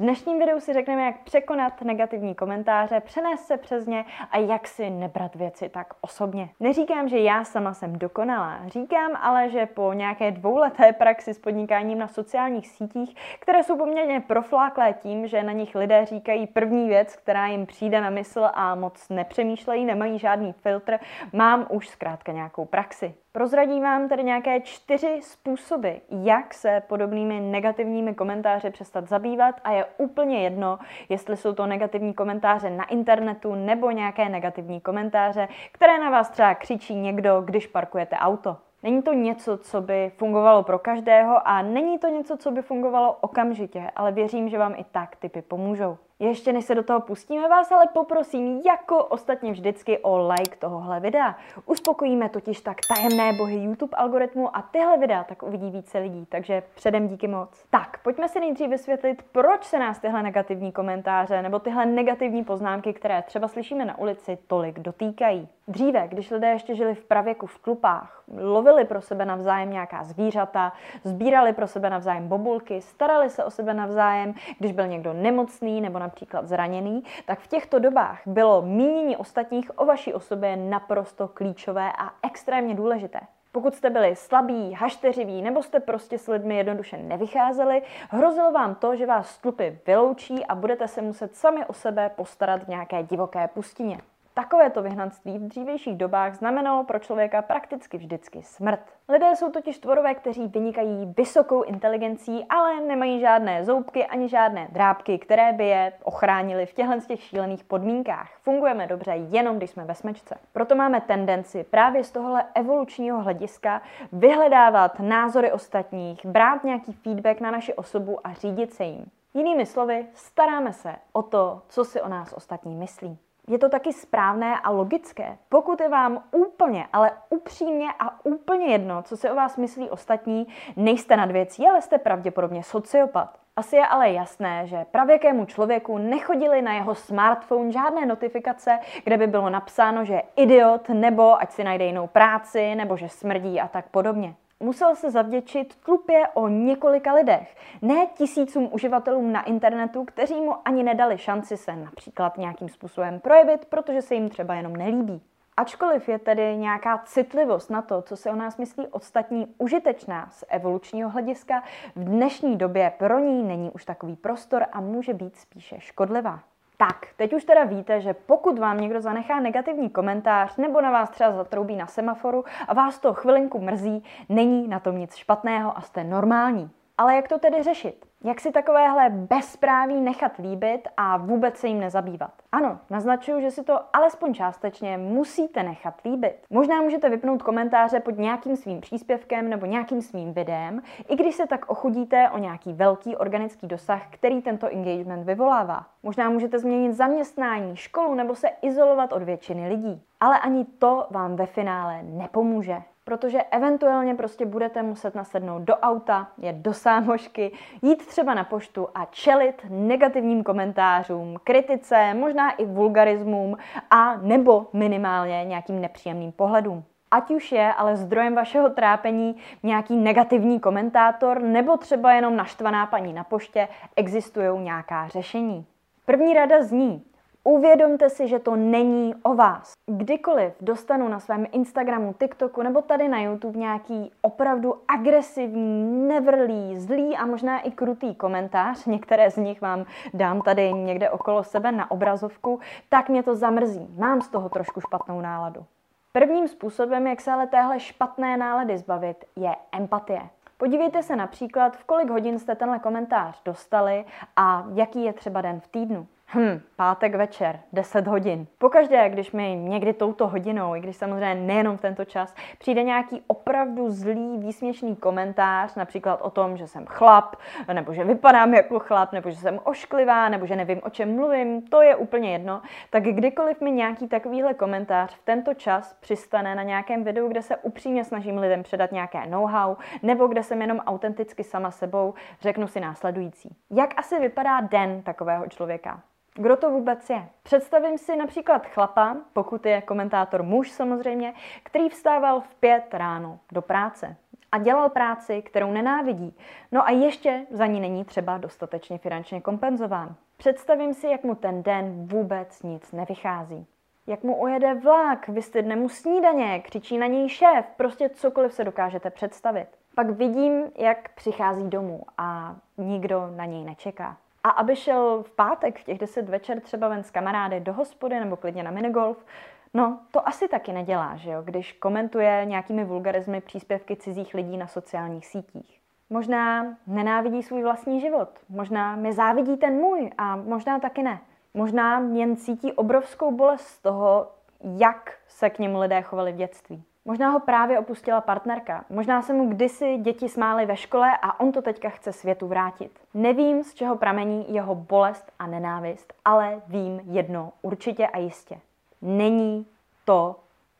V dnešním videu si řekneme, jak překonat negativní komentáře, přenést se přes ně a jak si nebrat věci tak osobně. Neříkám, že já sama jsem dokonalá, říkám ale, že po nějaké dvouleté praxi s podnikáním na sociálních sítích, které jsou poměrně profláklé tím, že na nich lidé říkají první věc, která jim přijde na mysl a moc nepřemýšlejí, nemají žádný filtr, mám už zkrátka nějakou praxi. Prozradím vám tedy nějaké čtyři způsoby, jak se podobnými negativními komentáři přestat zabývat a je úplně jedno, jestli jsou to negativní komentáře na internetu nebo nějaké negativní komentáře, které na vás třeba křičí někdo, když parkujete auto. Není to něco, co by fungovalo pro každého a není to něco, co by fungovalo okamžitě, ale věřím, že vám i tak typy pomůžou. Ještě než se do toho pustíme, vás ale poprosím, jako ostatně vždycky, o like tohohle videa. Uspokojíme totiž tak tajemné bohy YouTube algoritmu a tyhle videa tak uvidí více lidí, takže předem díky moc. Tak, pojďme si nejdřív vysvětlit, proč se nás tyhle negativní komentáře nebo tyhle negativní poznámky, které třeba slyšíme na ulici, tolik dotýkají. Dříve, když lidé ještě žili v pravěku v tlupách, lovili pro sebe navzájem nějaká zvířata, sbírali pro sebe navzájem bobulky, starali se o sebe navzájem, když byl někdo nemocný nebo například zraněný, tak v těchto dobách bylo mínění ostatních o vaší osobě naprosto klíčové a extrémně důležité. Pokud jste byli slabí, hašteřiví nebo jste prostě s lidmi jednoduše nevycházeli, hrozilo vám to, že vás stlupy vyloučí a budete se muset sami o sebe postarat v nějaké divoké pustině. Takovéto vyhnanství v dřívějších dobách znamenalo pro člověka prakticky vždycky smrt. Lidé jsou totiž tvorové, kteří vynikají vysokou inteligencí, ale nemají žádné zoubky ani žádné drápky, které by je ochránily v těchto těch šílených podmínkách. Fungujeme dobře jenom, když jsme ve smečce. Proto máme tendenci právě z tohohle evolučního hlediska vyhledávat názory ostatních, brát nějaký feedback na naši osobu a řídit se jim. Jinými slovy, staráme se o to, co si o nás ostatní myslí je to taky správné a logické. Pokud je vám úplně, ale upřímně a úplně jedno, co si o vás myslí ostatní, nejste nad věcí, ale jste pravděpodobně sociopat. Asi je ale jasné, že pravěkému člověku nechodili na jeho smartphone žádné notifikace, kde by bylo napsáno, že je idiot, nebo ať si najde jinou práci, nebo že smrdí a tak podobně musel se zavděčit tlupě o několika lidech, ne tisícům uživatelům na internetu, kteří mu ani nedali šanci se například nějakým způsobem projevit, protože se jim třeba jenom nelíbí. Ačkoliv je tedy nějaká citlivost na to, co se o nás myslí ostatní užitečná z evolučního hlediska, v dnešní době pro ní není už takový prostor a může být spíše škodlivá. Tak, teď už teda víte, že pokud vám někdo zanechá negativní komentář nebo na vás třeba zatroubí na semaforu a vás to chvilinku mrzí, není na tom nic špatného a jste normální. Ale jak to tedy řešit? Jak si takovéhle bezpráví nechat líbit a vůbec se jim nezabývat? Ano, naznačuju, že si to alespoň částečně musíte nechat líbit. Možná můžete vypnout komentáře pod nějakým svým příspěvkem nebo nějakým svým videem, i když se tak ochudíte o nějaký velký organický dosah, který tento engagement vyvolává. Možná můžete změnit zaměstnání, školu nebo se izolovat od většiny lidí. Ale ani to vám ve finále nepomůže protože eventuálně prostě budete muset nasednout do auta, jet do sámošky, jít třeba na poštu a čelit negativním komentářům, kritice, možná i vulgarismům a nebo minimálně nějakým nepříjemným pohledům. Ať už je ale zdrojem vašeho trápení nějaký negativní komentátor nebo třeba jenom naštvaná paní na poště, existují nějaká řešení. První rada zní, Uvědomte si, že to není o vás. Kdykoliv dostanu na svém Instagramu, TikToku nebo tady na YouTube nějaký opravdu agresivní, nevrlý, zlý a možná i krutý komentář, některé z nich vám dám tady někde okolo sebe na obrazovku, tak mě to zamrzí. Mám z toho trošku špatnou náladu. Prvním způsobem, jak se ale téhle špatné nálady zbavit, je empatie. Podívejte se například, v kolik hodin jste tenhle komentář dostali a jaký je třeba den v týdnu. Hm, pátek večer, 10 hodin. Pokaždé, když mi někdy touto hodinou, i když samozřejmě nejenom v tento čas, přijde nějaký opravdu zlý, výsměšný komentář, například o tom, že jsem chlap, nebo že vypadám jako chlap, nebo že jsem ošklivá, nebo že nevím, o čem mluvím, to je úplně jedno, tak kdykoliv mi nějaký takovýhle komentář v tento čas přistane na nějakém videu, kde se upřímně snažím lidem předat nějaké know-how, nebo kde jsem jenom autenticky sama sebou, řeknu si následující. Jak asi vypadá den takového člověka? Kdo to vůbec je? Představím si například chlapa, pokud je komentátor muž samozřejmě, který vstával v pět ráno do práce a dělal práci, kterou nenávidí. No a ještě za ní není třeba dostatečně finančně kompenzován. Představím si, jak mu ten den vůbec nic nevychází. Jak mu ujede vlak, vystydne mu snídaně, křičí na něj šéf, prostě cokoliv se dokážete představit. Pak vidím, jak přichází domů a nikdo na něj nečeká. A aby šel v pátek v těch 10 večer třeba ven s kamarády do hospody nebo klidně na minigolf, no to asi taky nedělá, že jo, když komentuje nějakými vulgarizmy příspěvky cizích lidí na sociálních sítích. Možná nenávidí svůj vlastní život, možná mi závidí ten můj a možná taky ne. Možná jen cítí obrovskou bolest z toho, jak se k němu lidé chovali v dětství. Možná ho právě opustila partnerka. Možná se mu kdysi děti smály ve škole a on to teďka chce světu vrátit. Nevím, z čeho pramení jeho bolest a nenávist, ale vím jedno určitě a jistě. Není to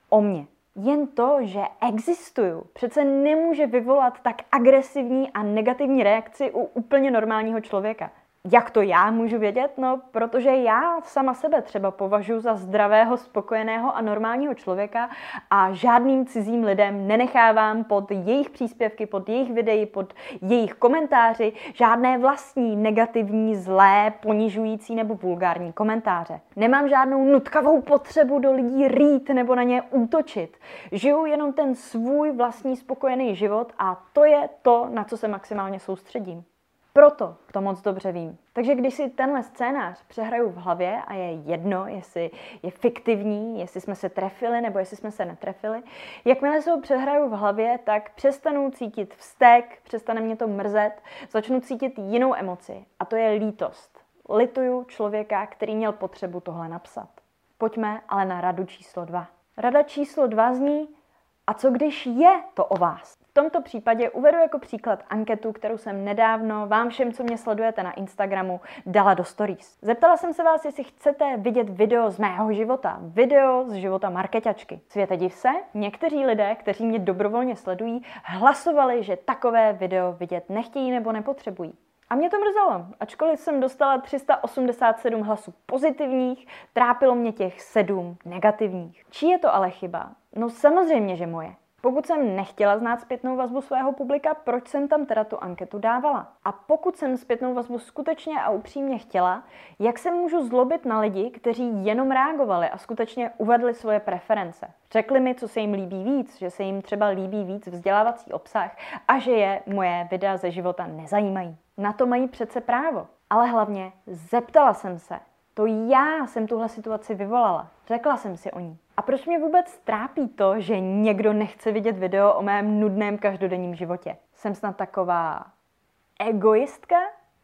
o mně. Jen to, že existuju, přece nemůže vyvolat tak agresivní a negativní reakci u úplně normálního člověka. Jak to já můžu vědět? No, protože já sama sebe třeba považuji za zdravého, spokojeného a normálního člověka a žádným cizím lidem nenechávám pod jejich příspěvky, pod jejich videí, pod jejich komentáři žádné vlastní negativní, zlé, ponižující nebo vulgární komentáře. Nemám žádnou nutkavou potřebu do lidí rýt nebo na ně útočit. Žiju jenom ten svůj vlastní spokojený život a to je to, na co se maximálně soustředím. Proto to moc dobře vím. Takže když si tenhle scénář přehraju v hlavě a je jedno, jestli je fiktivní, jestli jsme se trefili nebo jestli jsme se netrefili, jakmile se ho přehraju v hlavě, tak přestanu cítit vztek, přestane mě to mrzet, začnu cítit jinou emoci a to je lítost. Lituju člověka, který měl potřebu tohle napsat. Pojďme ale na radu číslo dva. Rada číslo dva zní, a co když je to o vás? V tomto případě uvedu jako příklad anketu, kterou jsem nedávno vám všem, co mě sledujete na Instagramu, dala do stories. Zeptala jsem se vás, jestli chcete vidět video z mého života, video z života marketačky. Světe div se, někteří lidé, kteří mě dobrovolně sledují, hlasovali, že takové video vidět nechtějí nebo nepotřebují. A mě to mrzelo, ačkoliv jsem dostala 387 hlasů pozitivních, trápilo mě těch 7 negativních. Čí je to ale chyba? No samozřejmě, že moje. Pokud jsem nechtěla znát zpětnou vazbu svého publika, proč jsem tam teda tu anketu dávala? A pokud jsem zpětnou vazbu skutečně a upřímně chtěla, jak se můžu zlobit na lidi, kteří jenom reagovali a skutečně uvedli svoje preference? Řekli mi, co se jim líbí víc, že se jim třeba líbí víc vzdělávací obsah a že je moje videa ze života nezajímají. Na to mají přece právo. Ale hlavně zeptala jsem se. To já jsem tuhle situaci vyvolala. Řekla jsem si o ní. Proč mě vůbec trápí to, že někdo nechce vidět video o mém nudném každodenním životě? Jsem snad taková egoistka?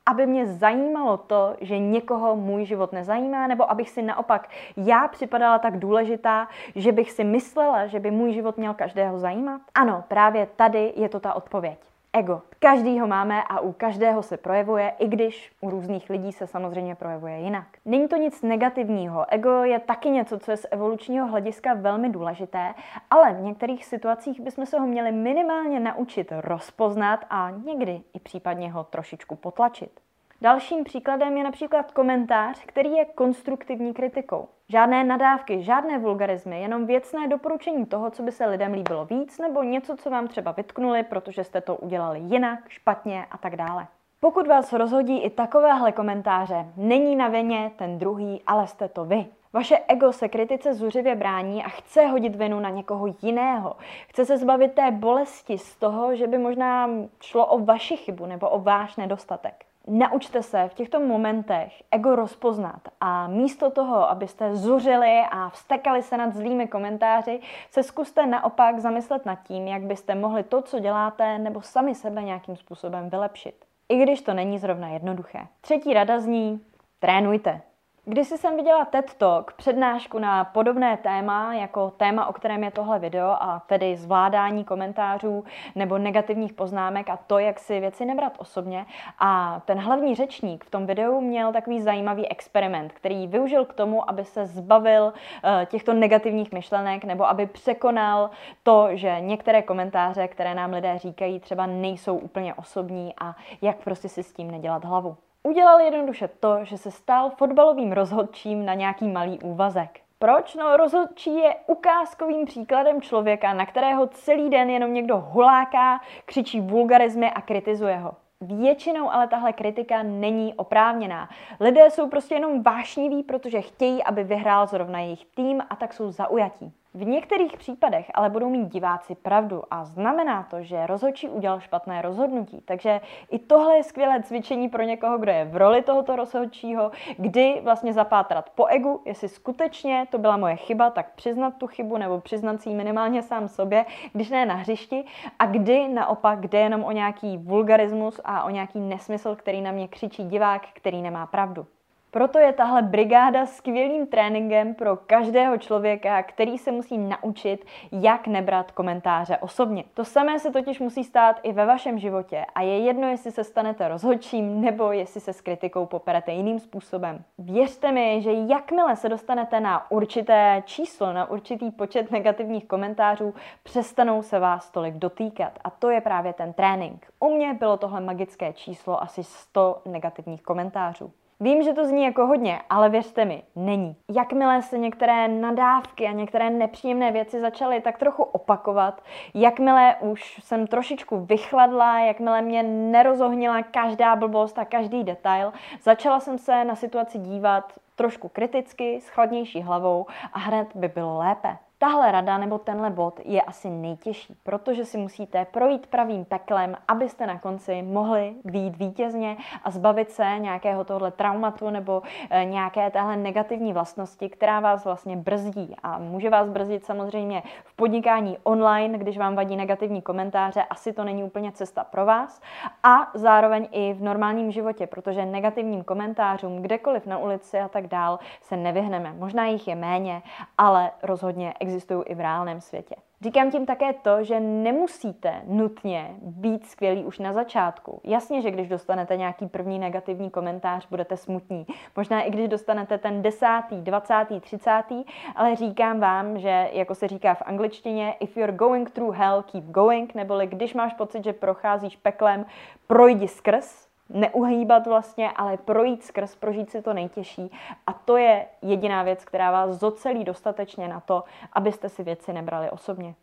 Aby mě zajímalo to, že někoho můj život nezajímá, nebo abych si naopak já připadala tak důležitá, že bych si myslela, že by můj život měl každého zajímat? Ano, právě tady je to ta odpověď ego. Každý ho máme a u každého se projevuje, i když u různých lidí se samozřejmě projevuje jinak. Není to nic negativního. Ego je taky něco, co je z evolučního hlediska velmi důležité, ale v některých situacích bychom se ho měli minimálně naučit rozpoznat a někdy i případně ho trošičku potlačit. Dalším příkladem je například komentář, který je konstruktivní kritikou. Žádné nadávky, žádné vulgarizmy, jenom věcné doporučení toho, co by se lidem líbilo víc, nebo něco, co vám třeba vytknuli, protože jste to udělali jinak, špatně a tak dále. Pokud vás rozhodí i takovéhle komentáře, není na vině ten druhý, ale jste to vy. Vaše ego se kritice zuřivě brání a chce hodit vinu na někoho jiného. Chce se zbavit té bolesti z toho, že by možná šlo o vaši chybu nebo o váš nedostatek. Naučte se v těchto momentech ego rozpoznat a místo toho, abyste zuřili a vstekali se nad zlými komentáři, se zkuste naopak zamyslet nad tím, jak byste mohli to, co děláte, nebo sami sebe nějakým způsobem vylepšit. I když to není zrovna jednoduché. Třetí rada zní, trénujte. Když jsem viděla TED Talk, přednášku na podobné téma, jako téma, o kterém je tohle video, a tedy zvládání komentářů nebo negativních poznámek a to, jak si věci nebrat osobně. A ten hlavní řečník v tom videu měl takový zajímavý experiment, který využil k tomu, aby se zbavil uh, těchto negativních myšlenek nebo aby překonal to, že některé komentáře, které nám lidé říkají, třeba nejsou úplně osobní a jak prostě si s tím nedělat hlavu. Udělal jednoduše to, že se stal fotbalovým rozhodčím na nějaký malý úvazek. Proč? No rozhodčí je ukázkovým příkladem člověka, na kterého celý den jenom někdo huláká, křičí vulgarizmy a kritizuje ho. Většinou ale tahle kritika není oprávněná. Lidé jsou prostě jenom vášniví, protože chtějí, aby vyhrál zrovna jejich tým a tak jsou zaujatí. V některých případech ale budou mít diváci pravdu a znamená to, že rozhodčí udělal špatné rozhodnutí. Takže i tohle je skvělé cvičení pro někoho, kdo je v roli tohoto rozhodčího, kdy vlastně zapátrat po egu, jestli skutečně to byla moje chyba, tak přiznat tu chybu nebo přiznat si ji minimálně sám sobě, když ne na hřišti, a kdy naopak jde jenom o nějaký vulgarismus a o nějaký nesmysl, který na mě křičí divák, který nemá pravdu. Proto je tahle brigáda skvělým tréninkem pro každého člověka, který se musí naučit, jak nebrat komentáře osobně. To samé se totiž musí stát i ve vašem životě a je jedno, jestli se stanete rozhodčím nebo jestli se s kritikou poperete jiným způsobem. Věřte mi, že jakmile se dostanete na určité číslo, na určitý počet negativních komentářů, přestanou se vás tolik dotýkat. A to je právě ten trénink. U mě bylo tohle magické číslo asi 100 negativních komentářů. Vím, že to zní jako hodně, ale věřte mi, není. Jakmile se některé nadávky a některé nepříjemné věci začaly tak trochu opakovat, jakmile už jsem trošičku vychladla, jakmile mě nerozohnila každá blbost a každý detail, začala jsem se na situaci dívat trošku kriticky, s chladnější hlavou a hned by bylo lépe. Tahle rada nebo tenhle bod je asi nejtěžší, protože si musíte projít pravým peklem, abyste na konci mohli být vítězně a zbavit se nějakého tohle traumatu nebo e, nějaké téhle negativní vlastnosti, která vás vlastně brzdí. A může vás brzdit samozřejmě v podnikání online, když vám vadí negativní komentáře, asi to není úplně cesta pro vás. A zároveň i v normálním životě, protože negativním komentářům kdekoliv na ulici a tak dál se nevyhneme. Možná jich je méně, ale rozhodně existují i v reálném světě. Říkám tím také to, že nemusíte nutně být skvělí už na začátku. Jasně, že když dostanete nějaký první negativní komentář, budete smutní. Možná i když dostanete ten desátý, dvacátý, třicátý, ale říkám vám, že jako se říká v angličtině, if you're going through hell, keep going, neboli když máš pocit, že procházíš peklem, projdi skrz, neuhýbat vlastně, ale projít skrz, prožít si to nejtěžší. A to je jediná věc, která vás zocelí dostatečně na to, abyste si věci nebrali osobně.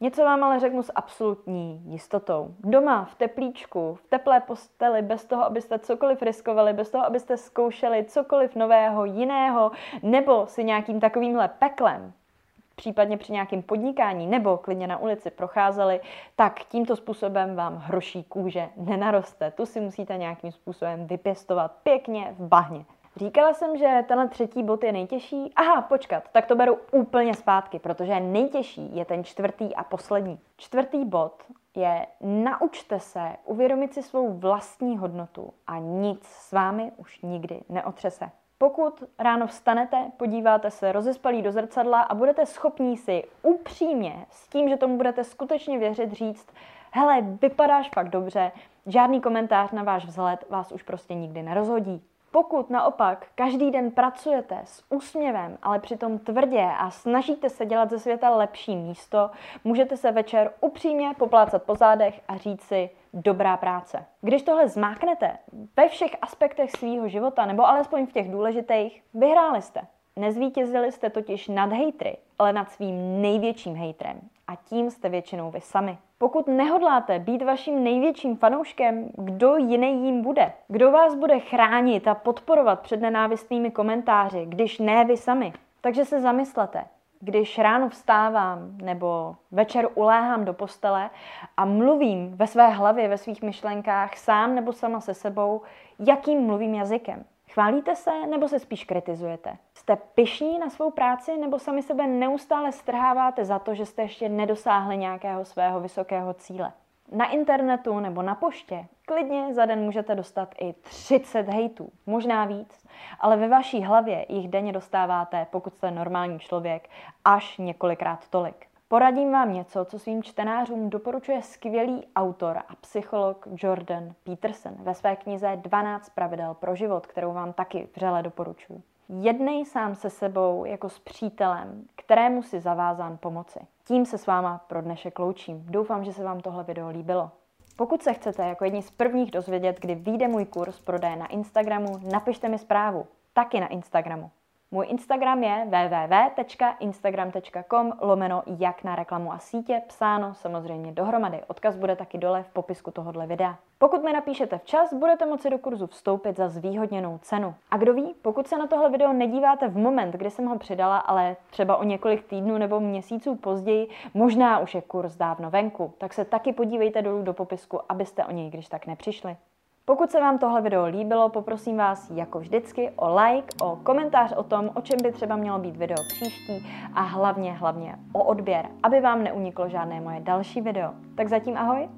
Něco vám ale řeknu s absolutní jistotou. Doma, v teplíčku, v teplé posteli, bez toho, abyste cokoliv riskovali, bez toho, abyste zkoušeli cokoliv nového, jiného, nebo si nějakým takovýmhle peklem případně při nějakém podnikání nebo klidně na ulici procházeli, tak tímto způsobem vám hroší kůže nenaroste. Tu si musíte nějakým způsobem vypěstovat pěkně v bahně. Říkala jsem, že tenhle třetí bod je nejtěžší. Aha, počkat, tak to beru úplně zpátky, protože nejtěžší je ten čtvrtý a poslední. Čtvrtý bod je naučte se uvědomit si svou vlastní hodnotu a nic s vámi už nikdy neotřese. Pokud ráno vstanete, podíváte se rozespalí do zrcadla a budete schopní si upřímně, s tím, že tomu budete skutečně věřit, říct, hele, vypadáš fakt dobře, žádný komentář na váš vzhled vás už prostě nikdy nerozhodí. Pokud naopak každý den pracujete s úsměvem, ale přitom tvrdě a snažíte se dělat ze světa lepší místo, můžete se večer upřímně poplácat po zádech a říct si dobrá práce. Když tohle zmáknete ve všech aspektech svého života, nebo alespoň v těch důležitých, vyhráli jste. Nezvítězili jste totiž nad hejtry, ale nad svým největším hejtrem. A tím jste většinou vy sami. Pokud nehodláte být vaším největším fanouškem, kdo jiný jim bude? Kdo vás bude chránit a podporovat před nenávistnými komentáři, když ne vy sami? Takže se zamyslete, když ráno vstávám nebo večer uléhám do postele a mluvím ve své hlavě, ve svých myšlenkách sám nebo sama se sebou, jakým mluvím jazykem. Chválíte se nebo se spíš kritizujete? Jste pišní na svou práci nebo sami sebe neustále strháváte za to, že jste ještě nedosáhli nějakého svého vysokého cíle? Na internetu nebo na poště klidně za den můžete dostat i 30 hejtů, možná víc, ale ve vaší hlavě jich denně dostáváte, pokud jste normální člověk, až několikrát tolik. Poradím vám něco, co svým čtenářům doporučuje skvělý autor a psycholog Jordan Peterson ve své knize 12 pravidel pro život, kterou vám taky vřele doporučuji. Jednej sám se sebou jako s přítelem, kterému si zavázán pomoci. Tím se s váma pro dnešek loučím. Doufám, že se vám tohle video líbilo. Pokud se chcete jako jedni z prvních dozvědět, kdy vyjde můj kurz prodeje na Instagramu, napište mi zprávu. Taky na Instagramu. Můj Instagram je www.instagram.com lomeno jak na reklamu a sítě, psáno samozřejmě dohromady. Odkaz bude taky dole v popisku tohohle videa. Pokud mi napíšete včas, budete moci do kurzu vstoupit za zvýhodněnou cenu. A kdo ví, pokud se na tohle video nedíváte v moment, kdy jsem ho přidala, ale třeba o několik týdnů nebo měsíců později, možná už je kurz dávno venku, tak se taky podívejte dolů do popisku, abyste o něj když tak nepřišli. Pokud se vám tohle video líbilo, poprosím vás jako vždycky o like, o komentář o tom, o čem by třeba mělo být video příští a hlavně, hlavně o odběr, aby vám neuniklo žádné moje další video. Tak zatím ahoj!